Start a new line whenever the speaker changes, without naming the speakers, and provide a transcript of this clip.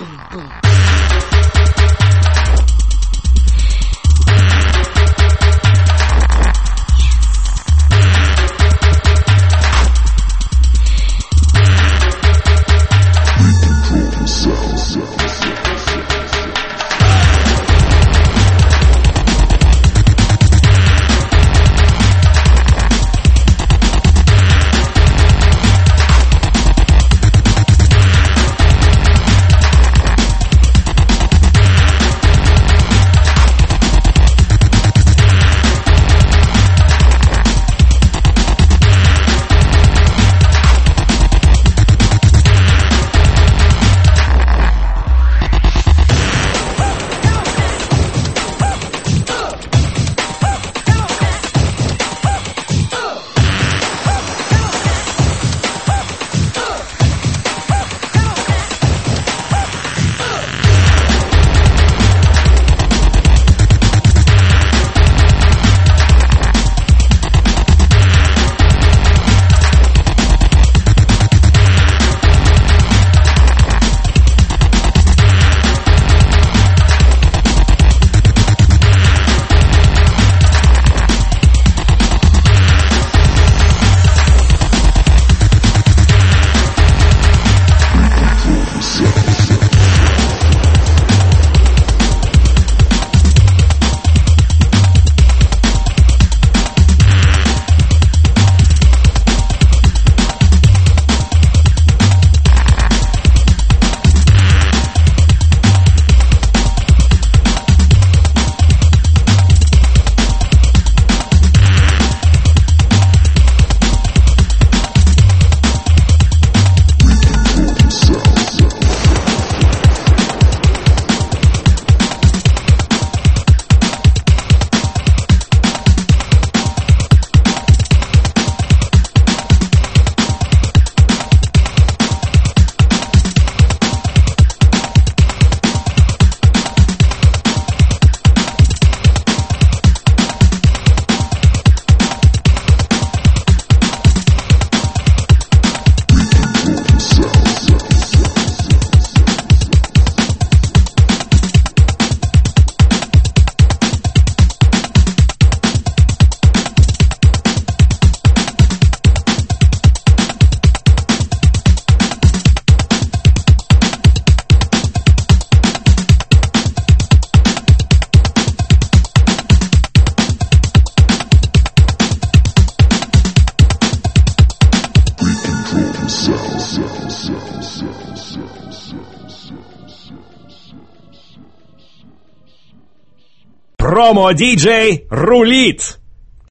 嗯嗯 Промо-диджей рулит!